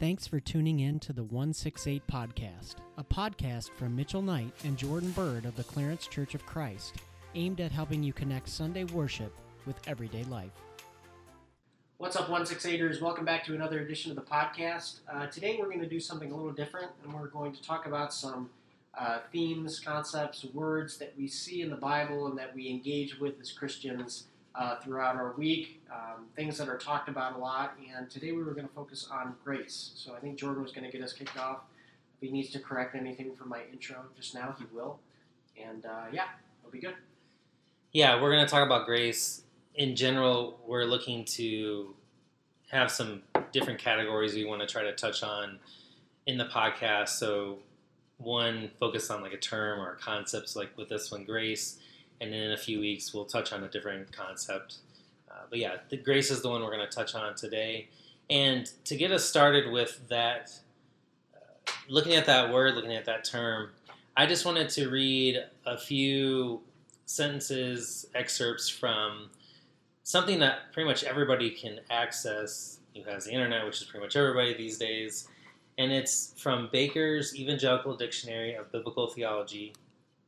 Thanks for tuning in to the 168 Podcast, a podcast from Mitchell Knight and Jordan Bird of the Clarence Church of Christ, aimed at helping you connect Sunday worship with everyday life. What's up, 168ers? Welcome back to another edition of the podcast. Uh, today we're going to do something a little different, and we're going to talk about some uh, themes, concepts, words that we see in the Bible and that we engage with as Christians uh, throughout our week, um, things that are talked about a lot. And today we were going to focus on grace. So I think Jordan was going to get us kicked off. If he needs to correct anything from my intro just now, he will. And uh, yeah, it'll be good. Yeah, we're going to talk about grace. In general, we're looking to have some different categories we want to try to touch on in the podcast. So, one, focus on like a term or concepts, like with this one, grace and in a few weeks we'll touch on a different concept. Uh, but yeah, the grace is the one we're going to touch on today. And to get us started with that, uh, looking at that word, looking at that term, I just wanted to read a few sentences, excerpts from something that pretty much everybody can access who has the internet, which is pretty much everybody these days. And it's from Baker's Evangelical Dictionary of Biblical Theology.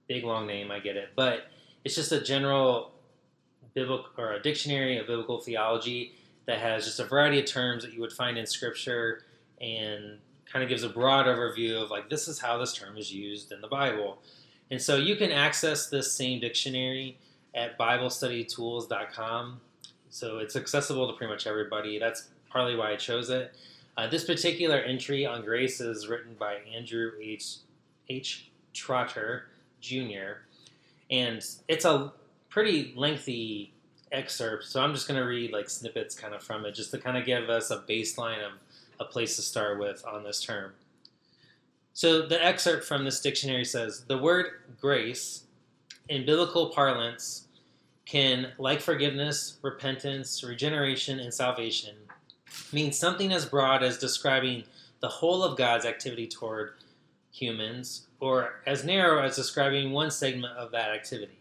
Big long name, I get it. But it's just a general biblical or a dictionary of biblical theology that has just a variety of terms that you would find in scripture and kind of gives a broad overview of like this is how this term is used in the Bible. And so you can access this same dictionary at BibleStudyTools.com. So it's accessible to pretty much everybody. That's partly why I chose it. Uh, this particular entry on grace is written by Andrew H. H. Trotter Jr and it's a pretty lengthy excerpt. So I'm just going to read like snippets kind of from it, just to kind of give us a baseline of a place to start with on this term. So the excerpt from this dictionary says the word grace in biblical parlance can, like forgiveness, repentance, regeneration, and salvation, mean something as broad as describing the whole of God's activity toward humans or as narrow as describing one segment of that activity.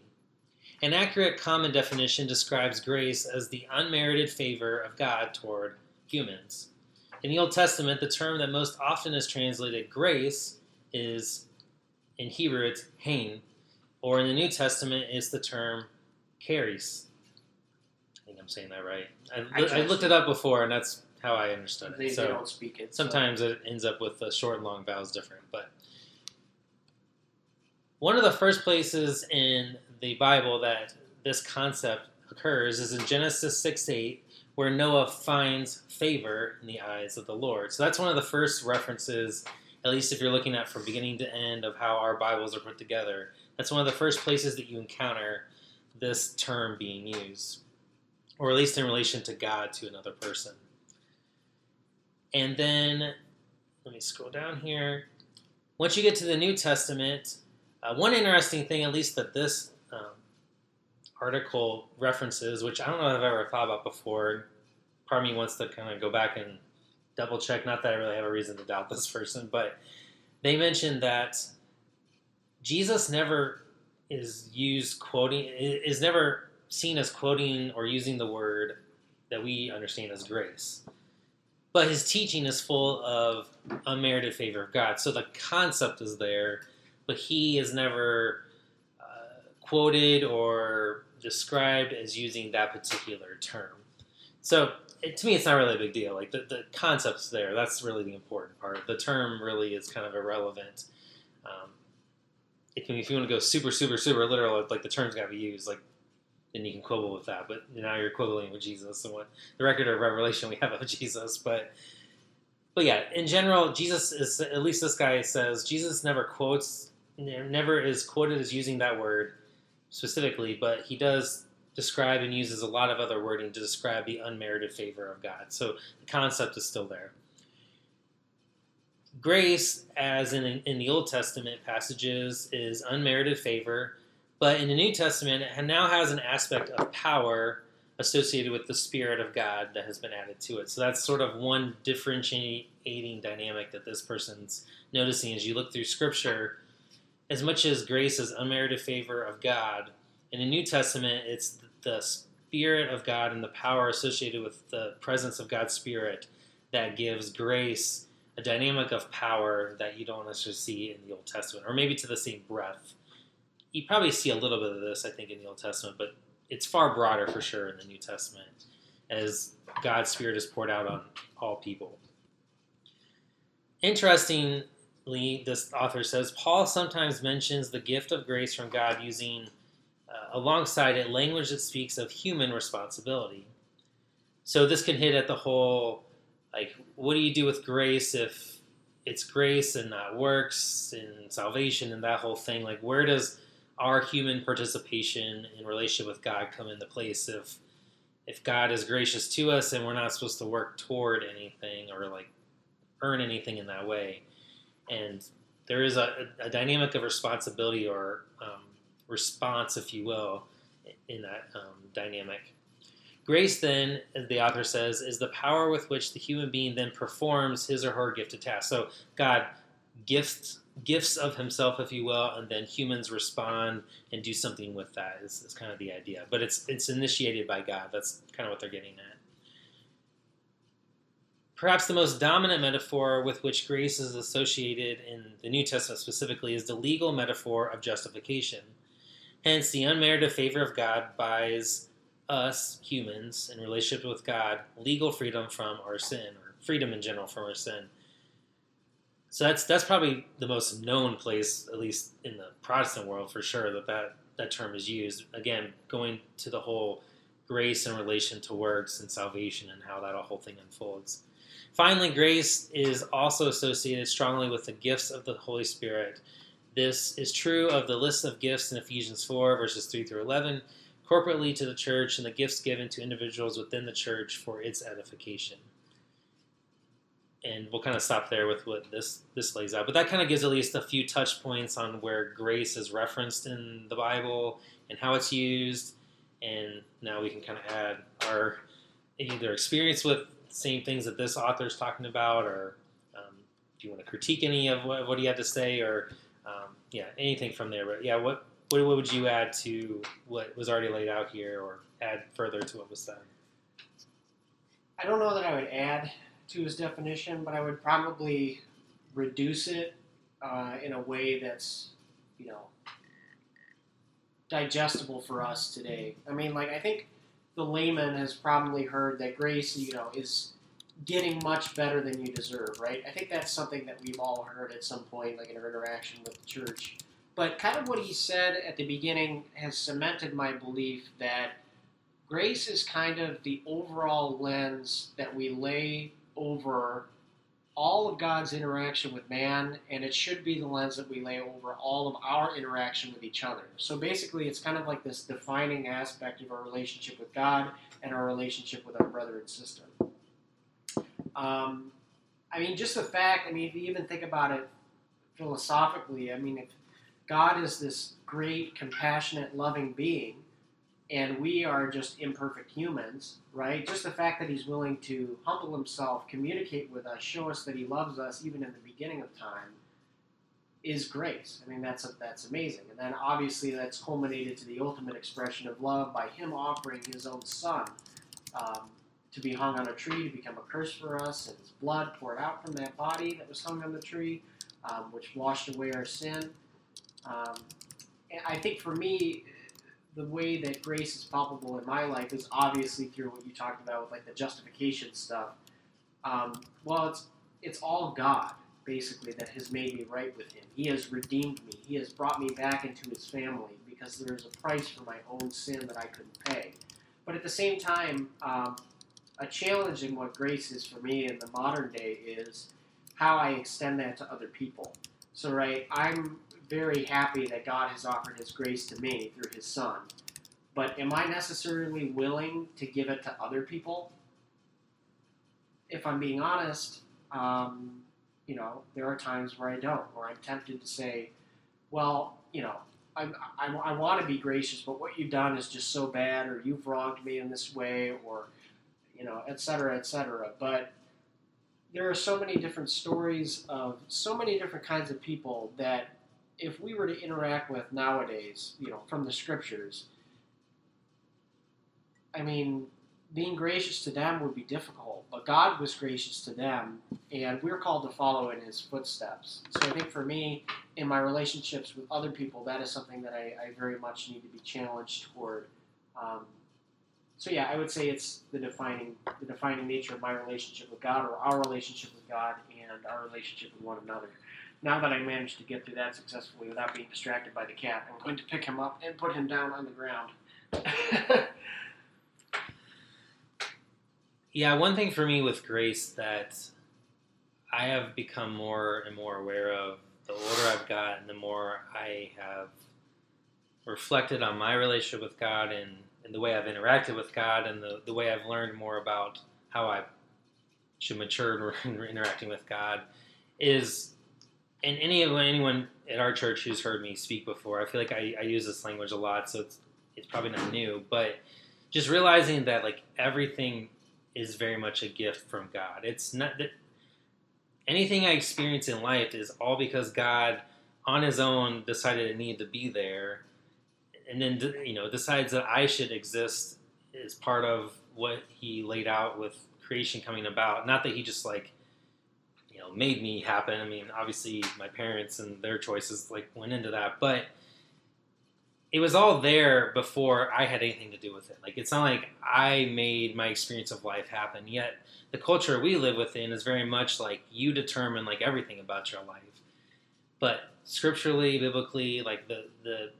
An accurate common definition describes grace as the unmerited favor of God toward humans. In the Old Testament, the term that most often is translated grace is, in Hebrew, it's hain, or in the New Testament, it's the term charis. I think I'm saying that right. I, I looked it up before, and that's how I understood it. They, so they don't speak it. Sometimes so. it ends up with the short and long vowels different, but one of the first places in the Bible that this concept occurs is in Genesis 6 8, where Noah finds favor in the eyes of the Lord. So that's one of the first references, at least if you're looking at from beginning to end, of how our Bibles are put together. That's one of the first places that you encounter this term being used, or at least in relation to God to another person. And then, let me scroll down here. Once you get to the New Testament, uh, one interesting thing, at least that this um, article references, which I don't know if I've ever thought about before, part of me wants to kind of go back and double check. Not that I really have a reason to doubt this person, but they mentioned that Jesus never is used quoting is never seen as quoting or using the word that we understand as grace. But his teaching is full of unmerited favor of God. So the concept is there, but he is never uh, quoted or described as using that particular term. So it, to me, it's not really a big deal. Like the, the concept's there. That's really the important part. The term really is kind of irrelevant. Um, if, if you want to go super, super, super literal, like the term's got to be used. Like then you can quibble with that. But now you're quibbling with Jesus and what the record of revelation we have of Jesus. But but yeah, in general, Jesus is at least this guy says Jesus never quotes never is quoted as using that word specifically, but he does describe and uses a lot of other wording to describe the unmerited favor of God. So the concept is still there. Grace, as in, in the Old Testament passages, is unmerited favor, but in the New Testament, it now has an aspect of power associated with the Spirit of God that has been added to it. So that's sort of one differentiating dynamic that this person's noticing as you look through Scripture as much as grace is unmerited favor of God, in the New Testament, it's the Spirit of God and the power associated with the presence of God's Spirit that gives grace a dynamic of power that you don't necessarily see in the Old Testament, or maybe to the same breadth. You probably see a little bit of this, I think, in the Old Testament, but it's far broader for sure in the New Testament as God's Spirit is poured out on all people. Interestingly, this author says Paul sometimes mentions the gift of grace from God using uh, alongside it language that speaks of human responsibility. So this can hit at the whole like, what do you do with grace if it's grace and not works and salvation and that whole thing? Like, where does our human participation in relationship with God come into place if if God is gracious to us and we're not supposed to work toward anything or like earn anything in that way? And there is a, a dynamic of responsibility or um, response, if you will, in that um, dynamic. Grace, then, as the author says, is the power with which the human being then performs his or her gifted task. So God gifts gifts of himself, if you will, and then humans respond and do something with that. Is, is kind of the idea. But it's it's initiated by God. That's kind of what they're getting at. Perhaps the most dominant metaphor with which grace is associated in the New Testament specifically is the legal metaphor of justification. Hence, the unmerited favor of God buys us humans in relationship with God legal freedom from our sin or freedom in general from our sin. So that's that's probably the most known place, at least in the Protestant world, for sure, that that, that term is used. Again, going to the whole grace in relation to works and salvation and how that whole thing unfolds. Finally, grace is also associated strongly with the gifts of the Holy Spirit. This is true of the list of gifts in Ephesians 4, verses 3 through 11, corporately to the church and the gifts given to individuals within the church for its edification. And we'll kind of stop there with what this this lays out. But that kind of gives at least a few touch points on where grace is referenced in the Bible and how it's used. And now we can kind of add our either experience with same things that this author is talking about, or um, do you want to critique any of what, what he had to say, or um, yeah, anything from there. But yeah, what what, what would you add to what was already laid out here, or add further to what was said? I don't know that I would add to his definition, but I would probably reduce it uh, in a way that's, you know, digestible for us today. I mean, like I think the layman has probably heard that grace, you know, is getting much better than you deserve, right? I think that's something that we've all heard at some point, like in our interaction with the church. But kind of what he said at the beginning has cemented my belief that grace is kind of the overall lens that we lay over all of God's interaction with man, and it should be the lens that we lay over all of our interaction with each other. So basically, it's kind of like this defining aspect of our relationship with God and our relationship with our brother and sister. Um, I mean, just the fact, I mean, if you even think about it philosophically, I mean, if God is this great, compassionate, loving being, and we are just imperfect humans, right? Just the fact that He's willing to humble Himself, communicate with us, show us that He loves us even in the beginning of time, is grace. I mean, that's a, that's amazing. And then obviously that's culminated to the ultimate expression of love by Him offering His own Son um, to be hung on a tree, to become a curse for us, and His blood poured out from that body that was hung on the tree, um, which washed away our sin. Um, I think for me, the way that grace is palpable in my life is obviously through what you talked about with like the justification stuff. Um, well, it's it's all God basically that has made me right with Him. He has redeemed me. He has brought me back into His family because there is a price for my own sin that I couldn't pay. But at the same time, um, a challenge in what grace is for me in the modern day is how I extend that to other people. So, right, I'm very happy that God has offered His grace to me through His Son. But am I necessarily willing to give it to other people? If I'm being honest, um, you know, there are times where I don't, where I'm tempted to say, well, you know, I, I, I want to be gracious, but what you've done is just so bad, or you've wronged me in this way, or, you know, et cetera, et cetera. But there are so many different stories of so many different kinds of people that if we were to interact with nowadays, you know, from the scriptures, I mean, being gracious to them would be difficult, but God was gracious to them, and we're called to follow in His footsteps. So I think for me, in my relationships with other people, that is something that I, I very much need to be challenged toward. Um, so yeah, I would say it's the defining the defining nature of my relationship with God, or our relationship with God, and our relationship with one another. Now that I managed to get through that successfully without being distracted by the cat, I'm going to pick him up and put him down on the ground. Yeah, one thing for me with grace that I have become more and more aware of the older I've gotten, the more I have reflected on my relationship with God and, and the way I've interacted with God and the, the way I've learned more about how I should mature in interacting with God is, and any anyone at our church who's heard me speak before, I feel like I, I use this language a lot, so it's it's probably not new, but just realizing that like everything is very much a gift from God. It's not that anything I experience in life is all because God, on His own, decided it needed to be there, and then you know decides that I should exist as part of what He laid out with creation coming about. Not that He just like you know made me happen. I mean, obviously my parents and their choices like went into that, but it was all there before I had anything to do with it. Like it's not like I made my experience of life happen. Yet the culture we live within is very much like you determine like everything about your life. But scripturally, biblically, like the the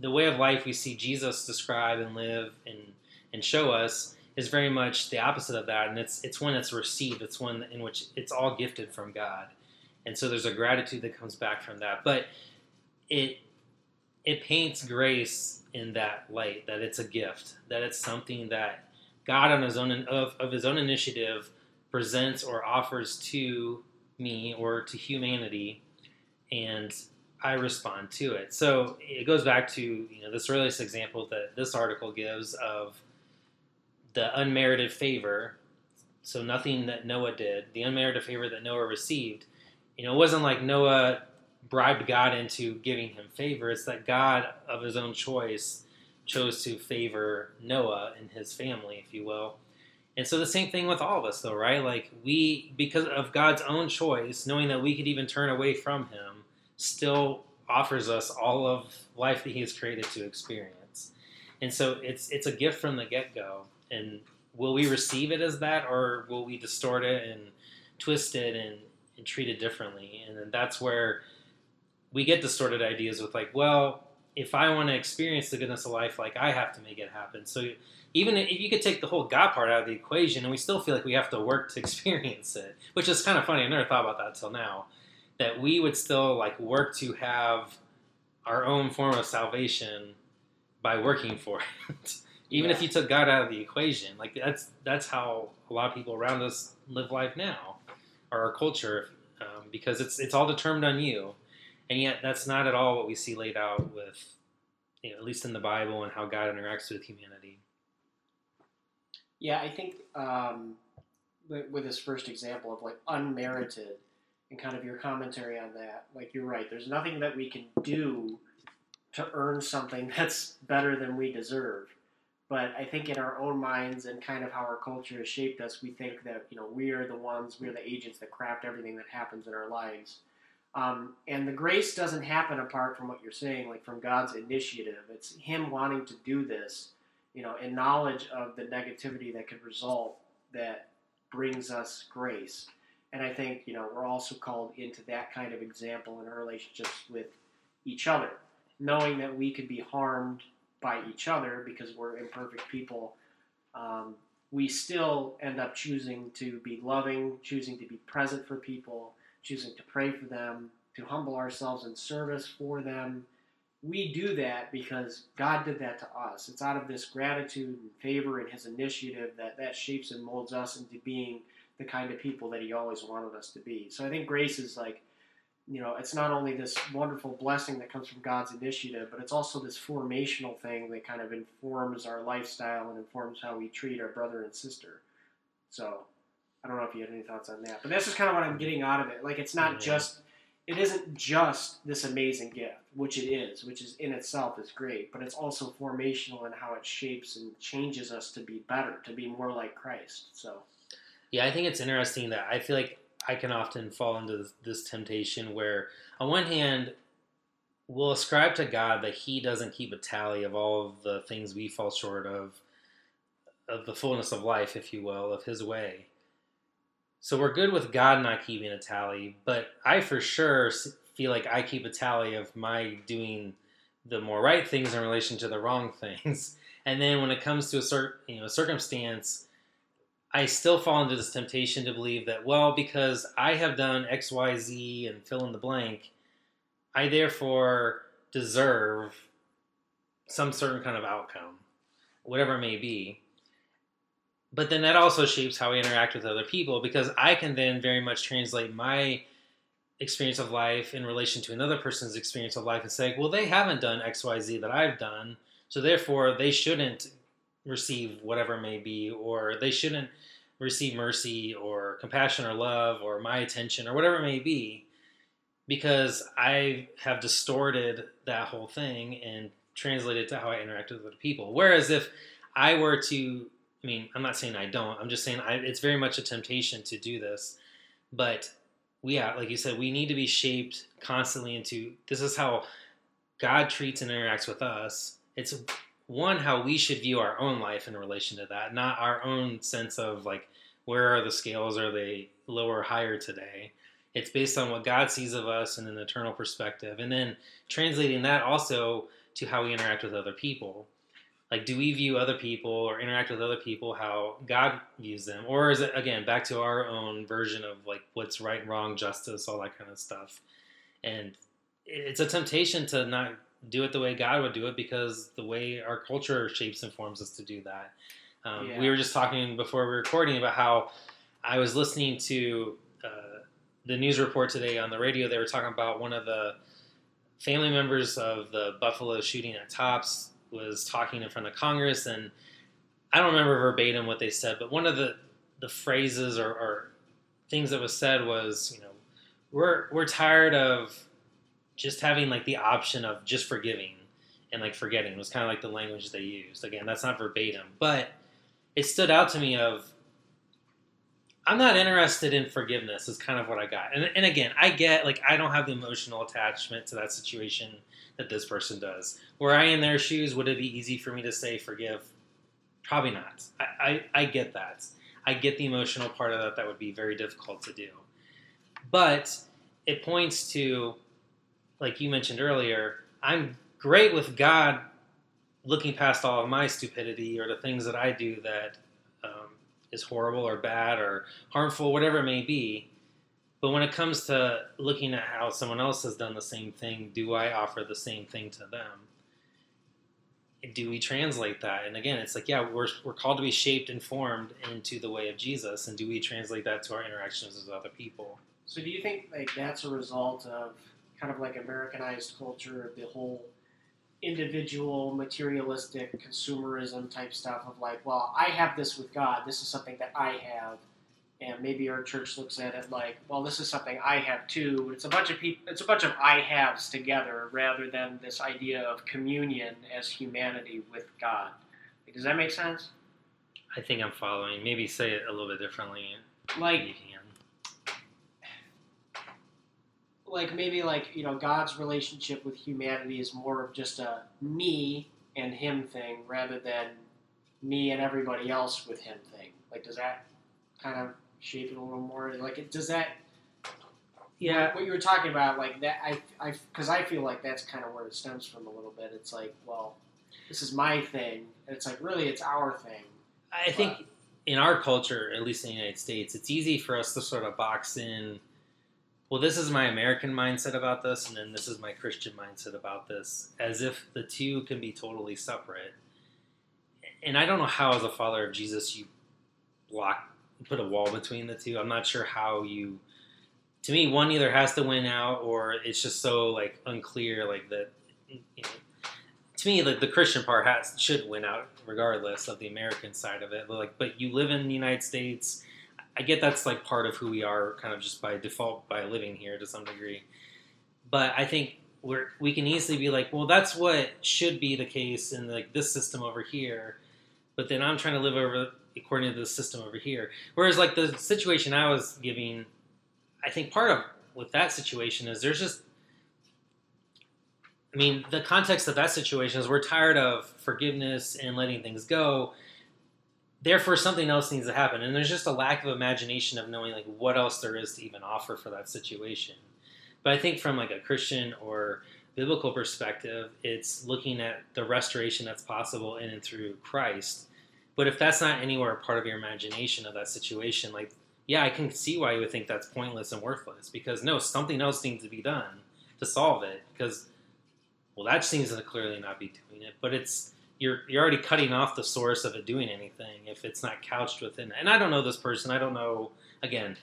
the way of life we see Jesus describe and live and and show us is very much the opposite of that. And it's it's when it's received. It's one in which it's all gifted from God. And so there's a gratitude that comes back from that. But it it paints grace in that light that it's a gift, that it's something that God on his own of, of his own initiative presents or offers to me or to humanity, and I respond to it. So it goes back to you know this earliest example that this article gives of the unmerited favor. So nothing that Noah did, the unmerited favor that Noah received. You know, it wasn't like Noah bribed God into giving him favor. It's that God, of his own choice, chose to favor Noah and his family, if you will. And so the same thing with all of us, though, right? Like we, because of God's own choice, knowing that we could even turn away from Him, still offers us all of life that He has created to experience. And so it's it's a gift from the get go. And will we receive it as that, or will we distort it and twist it and, and treat it differently? And then that's where we get distorted ideas with like, well, if I want to experience the goodness of life, like I have to make it happen. So even if you could take the whole God part out of the equation, and we still feel like we have to work to experience it, which is kind of funny. I never thought about that till now. That we would still like work to have our own form of salvation by working for it. even yeah. if you took God out of the equation, like that's that's how a lot of people around us live life now, or our culture, um, because it's it's all determined on you and yet that's not at all what we see laid out with you know, at least in the bible and how god interacts with humanity yeah i think um, with, with this first example of like unmerited and kind of your commentary on that like you're right there's nothing that we can do to earn something that's better than we deserve but I think in our own minds and kind of how our culture has shaped us, we think that you know we are the ones, we're the agents that craft everything that happens in our lives. Um, and the grace doesn't happen apart from what you're saying, like from God's initiative. It's Him wanting to do this, you know, in knowledge of the negativity that could result that brings us grace. And I think, you know, we're also called into that kind of example in our relationships with each other, knowing that we could be harmed by each other because we're imperfect people. Um, we still end up choosing to be loving, choosing to be present for people, choosing to pray for them, to humble ourselves in service for them. We do that because God did that to us. It's out of this gratitude and favor and His initiative that that shapes and molds us into being the kind of people that He always wanted us to be. So I think grace is like, you know, it's not only this wonderful blessing that comes from God's initiative, but it's also this formational thing that kind of informs our lifestyle and informs how we treat our brother and sister. So I don't know if you had any thoughts on that, but that's just kind of what I'm getting out of it. Like, it's not yeah. just it isn't just this amazing gift, which it is, which is in itself is great, but it's also formational in how it shapes and changes us to be better, to be more like Christ. So, Yeah, I think it's interesting that I feel like I can often fall into this, this temptation where, on one hand, we'll ascribe to God that He doesn't keep a tally of all of the things we fall short of, of the fullness of life, if you will, of His way. So we're good with God not keeping a tally, but I for sure feel like I keep a tally of my doing the more right things in relation to the wrong things. And then when it comes to a certain you know circumstance, I still fall into this temptation to believe that well, because I have done X, Y, Z, and fill in the blank, I therefore deserve some certain kind of outcome, whatever it may be. But then that also shapes how I interact with other people because I can then very much translate my experience of life in relation to another person's experience of life and say, well, they haven't done XYZ that I've done, so therefore they shouldn't receive whatever may be, or they shouldn't receive mercy or compassion or love or my attention or whatever it may be because I have distorted that whole thing and translated it to how I interact with other people. Whereas if I were to I mean, I'm not saying I don't. I'm just saying I, it's very much a temptation to do this. But we, yeah, like you said, we need to be shaped constantly into this is how God treats and interacts with us. It's one how we should view our own life in relation to that, not our own sense of like where are the scales? Are they lower or higher today? It's based on what God sees of us in an eternal perspective, and then translating that also to how we interact with other people like do we view other people or interact with other people how god views them or is it again back to our own version of like what's right wrong justice all that kind of stuff and it's a temptation to not do it the way god would do it because the way our culture shapes and forms us to do that um, Yeah. we were just talking before we were recording about how i was listening to uh, the news report today on the radio they were talking about one of the family members of the buffalo shooting at tops was talking in front of Congress, and I don't remember verbatim what they said, but one of the the phrases or, or things that was said was, you know, we're we're tired of just having like the option of just forgiving and like forgetting was kind of like the language they used. Again, that's not verbatim, but it stood out to me of I'm not interested in forgiveness is kind of what I got. And, and again, I get like I don't have the emotional attachment to that situation that this person does. Were I in their shoes, would it be easy for me to say forgive? Probably not. I, I, I get that. I get the emotional part of that. That would be very difficult to do. But it points to, like you mentioned earlier, I'm great with God looking past all of my stupidity or the things that I do that um, is horrible or bad or harmful, whatever it may be. But when it comes to looking at how someone else has done the same thing, do I offer the same thing to them? Do we translate that? And again, it's like, yeah, we're, we're called to be shaped and formed into the way of Jesus. And do we translate that to our interactions with other people? So do you think like that's a result of kind of like Americanized culture, the whole individual materialistic consumerism type stuff of like, well, I have this with God. This is something that I have. And maybe our church looks at it like, well, this is something I have too. It's a bunch of people. It's a bunch of I haves together, rather than this idea of communion as humanity with God. Does that make sense? I think I'm following. Maybe say it a little bit differently. Like, if you can. Like maybe like you know God's relationship with humanity is more of just a me and him thing rather than me and everybody else with him thing. Like, does that kind of shape it a little more? Like, it, does that? Yeah, What you were talking about, like that, I, I, because I feel like that's kind of where it stems from a little bit. It's like, well, this is my thing, and it's like really, it's our thing. I think in our culture, at least in the United States, it's easy for us to sort of box in. Well, this is my American mindset about this, and then this is my Christian mindset about this, as if the two can be totally separate. And I don't know how, as a follower of Jesus, you block, put a wall between the two. I'm not sure how you. To me, one either has to win out, or it's just so like unclear, like that. You know, to me, like the Christian part has should win out regardless of the American side of it. But, like, but you live in the United States. I get that's like part of who we are, kind of just by default by living here to some degree. but I think we're we can easily be like, well, that's what should be the case in like this system over here, but then I'm trying to live over according to the system over here. Whereas like the situation I was giving, I think part of with that situation is there's just I mean, the context of that situation is we're tired of forgiveness and letting things go. Therefore, something else needs to happen, and there's just a lack of imagination of knowing like what else there is to even offer for that situation. But I think from like a Christian or biblical perspective, it's looking at the restoration that's possible in and through Christ. But if that's not anywhere part of your imagination of that situation, like yeah, I can see why you would think that's pointless and worthless because no, something else needs to be done to solve it because well, that seems to clearly not be doing it. But it's you're you're already cutting off the source of it doing anything if it's not couched within. And I don't know this person. I don't know. Again,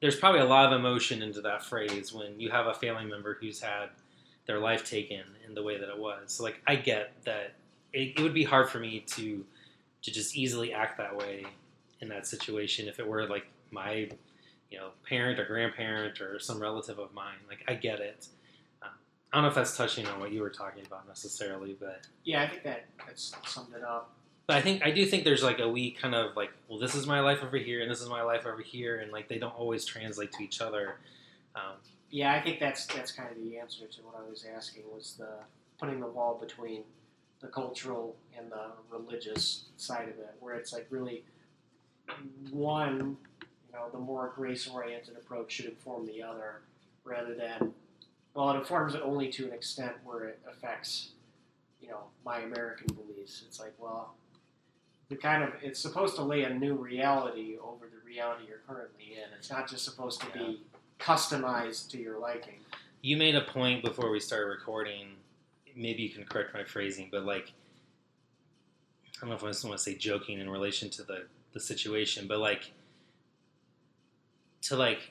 there's probably a lot of emotion into that phrase when you have a family member who's had their life taken in the way that it was. So like I get that it, it would be hard for me to to just easily act that way in that situation if it were like my you know parent or grandparent or some relative of mine. Like I get it. I don't know if that's touching on what you were talking about necessarily, but Yeah, I think that that's summed it up. but I think I do think there's like a wee kind of like well this is my life over here and this is my life over here and like they don't always translate to each other. Um, Yeah, I think that's that's kind of the answer to what I was asking was the putting the wall between the cultural and the religious side of it, where it's like really one, you know, the more grace oriented approach should inform the other, rather than well, it informs it only to an extent where it affects, you know, my American beliefs. It's like, well, the kind of it's supposed to lay a new reality over the reality you're currently in. It's not just supposed to be customized to your liking. you made a point before we started recording. Maybe you can correct my phrasing, but like I don't know if I just want to say joking in relation to the the situation, but like to like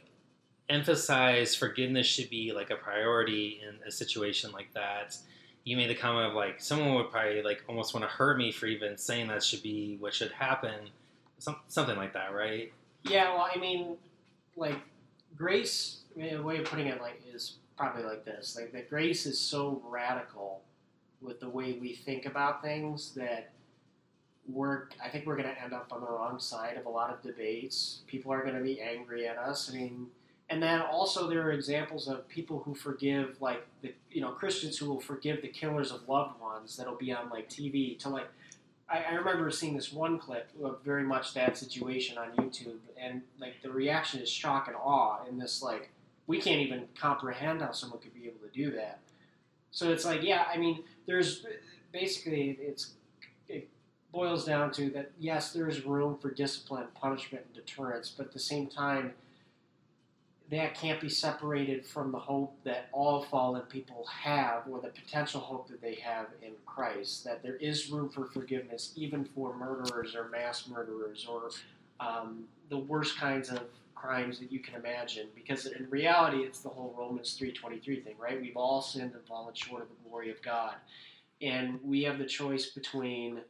emphasize forgiveness should be like a priority in a situation like that. You made the comment of like someone would probably like almost want to hurt me for even saying that should be what should happen, some, something like that, right? Yeah, well, I mean, like grace. I mean, a way of putting it like is probably like this: like that grace is so radical with the way we think about things that we're. I think we're going to end up on the wrong side of a lot of debates. People are going to be angry at us. I mean, and then also there are examples of people who forgive, like the you know Christians who will forgive the killers of loved ones that'll be on like TV to like I, I remember seeing this one clip of very much that situation on YouTube, and like the reaction is shock and awe, and this like we can't even comprehend how someone could be able to do that. So it's like, yeah, I mean, there's basically it's it boils down to that. Yes, there is room for discipline, punishment, and deterrence, but at the same time, that can't be separated from the hope that all fallen people have, or the potential hope that they have in Christ. That there is room for forgiveness, even for murderers or mass murderers or um, the worst kinds of crimes that you can imagine. Because in reality, it's the whole Romans three twenty three thing, right? We've all sinned and fallen short of the glory of God, and we have the choice between.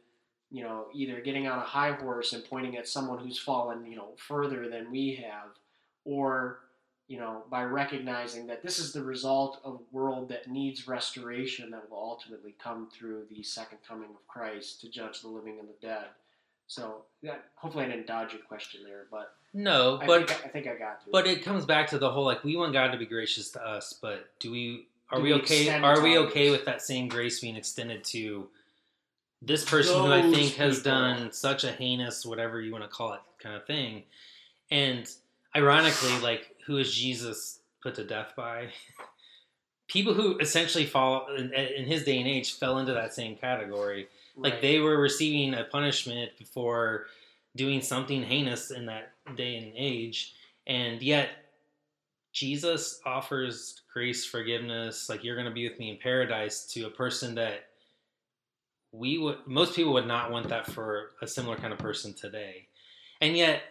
You know, either getting on a high horse and pointing at someone who's fallen, you know, further than we have, or you know, by recognizing that this is the result of a world that needs restoration that will ultimately come through the second coming of Christ to judge the living and the dead. So, that, hopefully, I didn't dodge your question there, but No, I, but think, I, I think I got to. But it comes back to the whole like we want God to be gracious to us, but do we are Do we we okay are we okay with that same grace being extended to this person who I Those think has done such a heinous whatever you want to call it kind of thing. And ironically, like who is Jesus put to death by? People who essentially fall in, in his day and age fell into that same category. Like they were receiving a punishment for doing something heinous in that day and age and yet jesus offers grace forgiveness like you're going to be with me in paradise to a person that we would most people would not want that for a similar kind of person today. And yet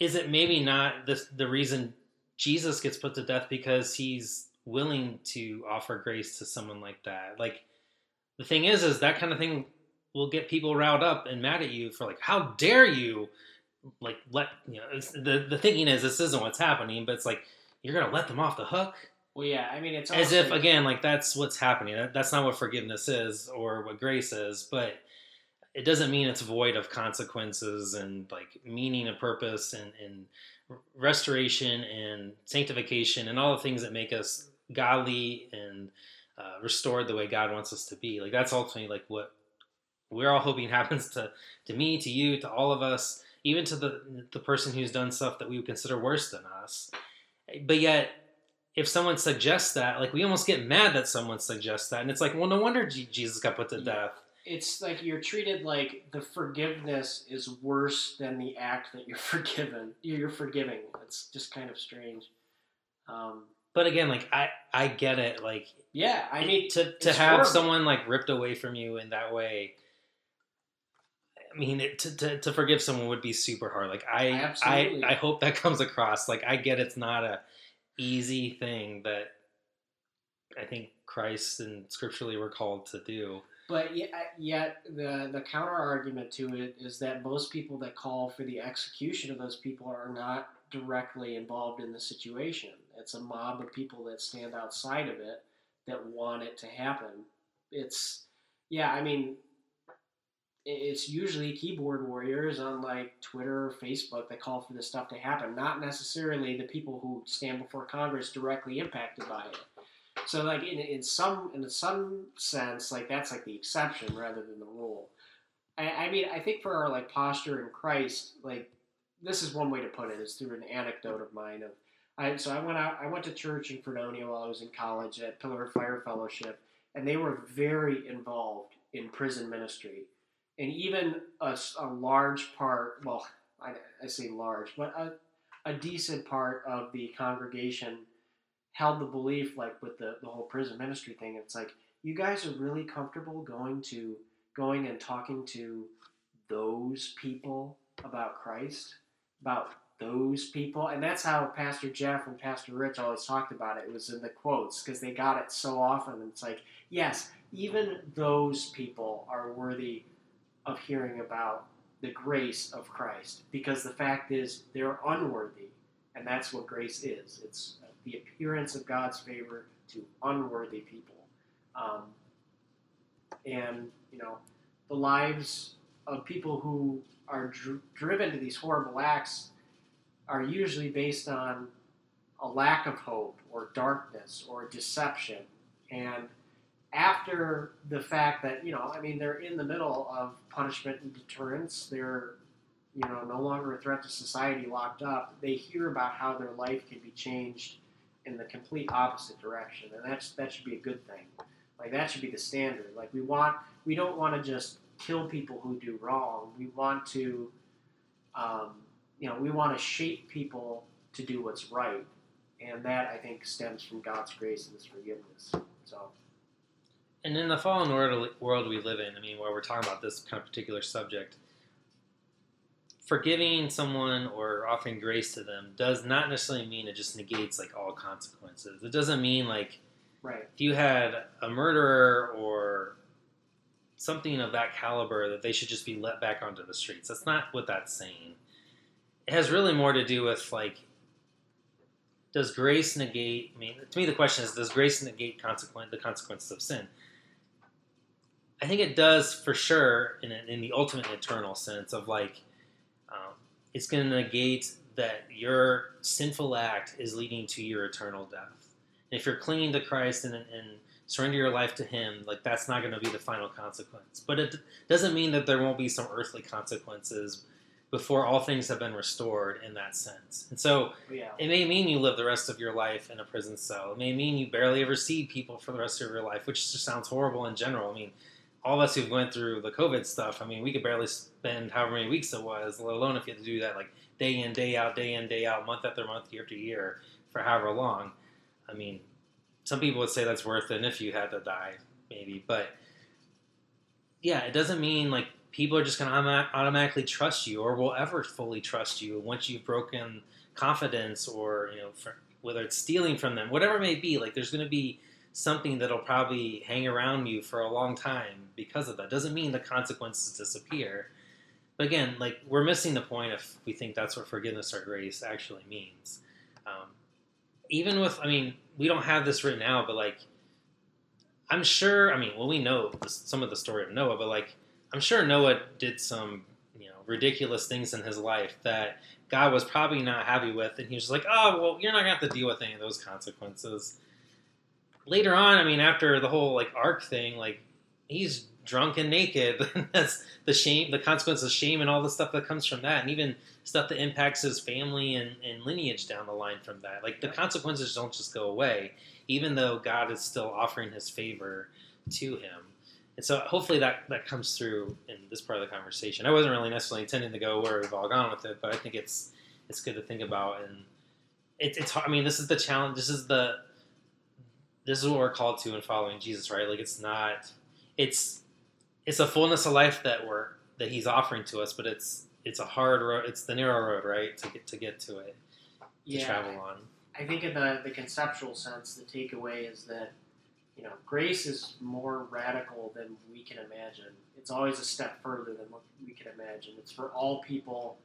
is it maybe not the, the reason jesus gets put to death because he's willing to offer grace to someone like that. Like the thing is is that kind of thing will get people riled up and mad at you for like how dare you like let you know the the thinking is this isn't what's happening but it's like you're gonna let them off the hook? Well, yeah, I mean, it's as if like- again like that's what's happening. That, that's not what forgiveness is or what grace is but it doesn't mean it's void of consequences and like meaning and purpose and, and restoration and sanctification and all the things that make us godly and uh, restored the way god wants us to be. Like that's ultimately like what we're all hoping happens to to me to you to all of us even to the the person who's done stuff that we would consider worse than us. But yet if someone suggests that, like we almost get mad that someone suggests that, and it's like, well, no wonder Je- Jesus got put to death. It's like you're treated like the forgiveness is worse than the act that you're forgiven. You're forgiving. It's just kind of strange. Um, But again, like I, I get it. Like yeah, I mean, to to have horrible. someone like ripped away from you in that way. I mean, it, to, to to forgive someone would be super hard. Like I, I, I hope that comes across. Like I get it's not a easy thing that I think Christ and scripturally we're called to do. But yet, uh, yet the the counter argument to it is that most people that call for the execution of those people are not directly involved in the situation. It's a mob of people that stand outside of it that want it to happen. It's yeah, I mean, it's usually keyboard warriors on like Twitter or Facebook that call for this stuff to happen, not necessarily the people who stand before Congress directly impacted by it. So like in, in some in some sense, like that's like the exception rather than the rule. I, I mean, I think for our like posture in Christ, like this is one way to put it is through an anecdote of mine of I so I went out I went to church in Fredonia while I was in college at Pillar of Fire Fellowship, and they were very involved in prison ministry, and even a large part well I, I say large, but a, a decent part of the congregation held the belief like with the, the whole prison ministry thing. It's like you guys are really comfortable going to going and talking to those people about christ about those people? And that's how pastor jeff and pastor rich always talked about it. It was in the quotes because they got it so often. It's like yes even those people are worthy of hearing about the grace of christ because the fact is they're unworthy and that's what grace is. It's the appearance of God's favor to unworthy people. Um, and, you know, the lives of people who are dr- driven to these horrible acts are usually based on a lack of hope or darkness or deception. And after the fact that, you know, I mean, they're in the middle of punishment and deterrence, they're you know, no longer a threat to society, locked up, they hear about how their life can be changed in the complete opposite direction, and that's that should be a good thing. Like that should be the standard. Like we want, we don't want to just kill people who do wrong. We want to, um, you know, we want to shape people to do what's right, and that I think stems from God's grace and His forgiveness. So And in the fallen world, world we live in, I mean, while we're talking about this kind of particular subject, forgiving someone or offering grace to them does not necessarily mean it just negates like all consequences. It doesn't mean like right, if you had a murderer or something of that caliber that they should just be let back onto the streets. That's not what that's saying. It has really more to do with like does grace negate I mean to me the question is does grace negate consequent the consequences of sin? I think it does for sure in, in the ultimate eternal sense of like um, it's going to negate that your sinful act is leading to your eternal death. And if you're clinging to Christ and, and surrender your life to Him, like that's not going to be the final consequence. But it doesn't mean that there won't be some earthly consequences before all things have been restored in that sense. And so yeah, it may mean you live the rest of your life in a prison cell. It may mean you barely ever see people for the rest of your life, which just sounds horrible in general. I mean, all of us who've went through the COVID stuff, I mean, we could barely spend however many weeks it was, let alone if you had to do that like day in, day out, day in, day out, month after month, year after year, for however long. I mean, some people would say that's worth it if you had to die, maybe. But yeah, it doesn't mean like people are just going to automatically trust you or will ever fully trust you once you've broken confidence or, you know, for, whether it's stealing from them, whatever it may be. Like, there's going to be something that'll probably hang around you for a long time because of that. Doesn't mean the consequences disappear. But again, like we're missing the point if we think that's what forgiveness or grace actually means. Um, even with, I mean, we don't have this written out, but like, I'm sure. I mean, well, we know some of the story of Noah, but like, I'm sure Noah did some, you know, ridiculous things in his life that God was probably not happy with, and he was like, "Oh, well, you're not gonna have to deal with any of those consequences." Later on, I mean, after the whole like ark thing, like he's drunk and naked. That's the shame, the consequence of shame, and all the stuff that comes from that, and even stuff that impacts his family and, and lineage down the line from that. Like the consequences don't just go away, even though God is still offering His favor to him. And so hopefully that, that comes through in this part of the conversation. I wasn't really necessarily intending to go where we've all gone with it, but I think it's it's good to think about. And it, it's hard. I mean, this is the challenge. This is the this is what we're called to in following Jesus, right? Like it's not it's it's a fullness of life that we're that He's offering to us, but it's it's a hard road. It's the narrow road, right, to get to get to it to Yeah. travel on. I think in the, the conceptual sense, the takeaway is that, you know, grace is more radical than we can imagine. It's always a step further than what we can imagine. It's for all people,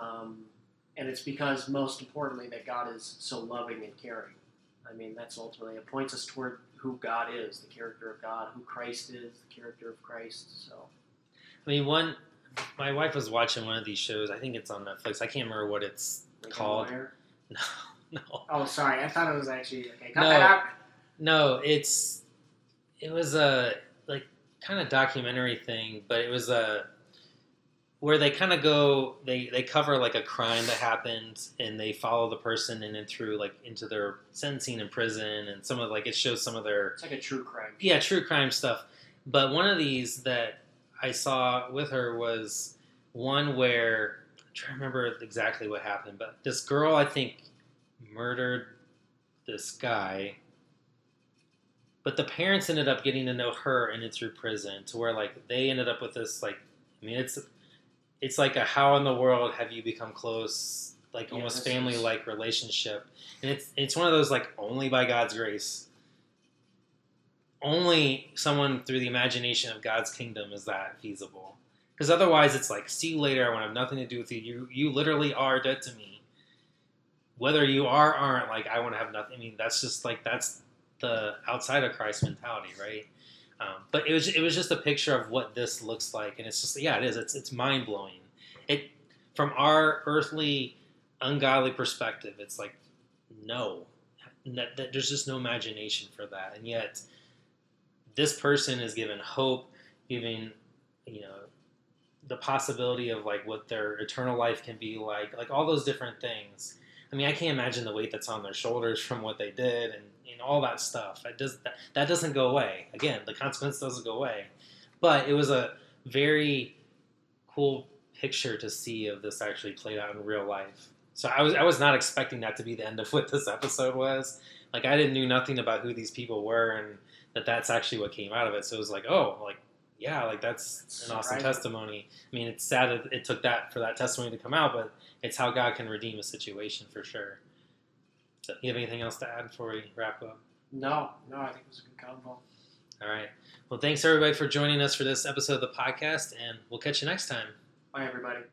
um, and it's because, most importantly, that God is so loving and caring. I mean, that's ultimately, it points us toward who God is, the character of God, who Christ is, the character of Christ. So, I mean, one. My wife was watching one of these shows. I think it's on Netflix. I can't remember what it's Lincoln Called- no no Oh, sorry. I thought it was actually, okay, cut No. No, it's it was a like kind of documentary thing, but it was a where they kind of go they they cover like a crime that happened and they follow the person and then through like into their sentencing in prison and some of like it shows some of their It's like a true crime. yeah true crime stuff. But one of these that I saw with her was one where I'm trying to remember exactly what happened, but this girl I think murdered this guy but the parents ended up getting to know her and it's through prison to where like they ended up with this like i mean it's it's like a how in the world have you become close like Yeah, almost family like relationship. And it's it's one of those like only by god's grace. Only someone through the imagination of god's kingdom is that feasible. Because otherwise it's like see you later i want to have nothing to do with you. You you literally are dead to me. Whether you are or aren't like i want to have nothing i mean that's just like that's the outside of Christ mentality, right? Um, but it was it was just a picture of what this looks like, and it's just yeah, it is. It's it's mind blowing. It from our earthly, ungodly perspective, it's like no, that, that there's just no imagination for that, and yet this person is given hope, giving you know the possibility of like what their eternal life can be like, like all those different things. I mean, I can't imagine the weight that's on their shoulders from what they did and, and all that stuff. It does that, that doesn't go away. Again, the consequence doesn't go away. But it was a very cool picture to see of this actually played out in real life. So I was I was not expecting that to be the end of what this episode was. Like I didn't knew nothing about who these people were and that that's actually what came out of it. So it was like, oh, like yeah, like that's an awesome surprising. testimony. I mean, it's sad that it took that for that testimony to come out, but it's how God can redeem a situation for sure. So, you have anything else to add before we wrap up? No, no, I think it was a good combo. All right. Well, thanks everybody for joining us for this episode of the podcast, and we'll catch you next time. Bye, everybody.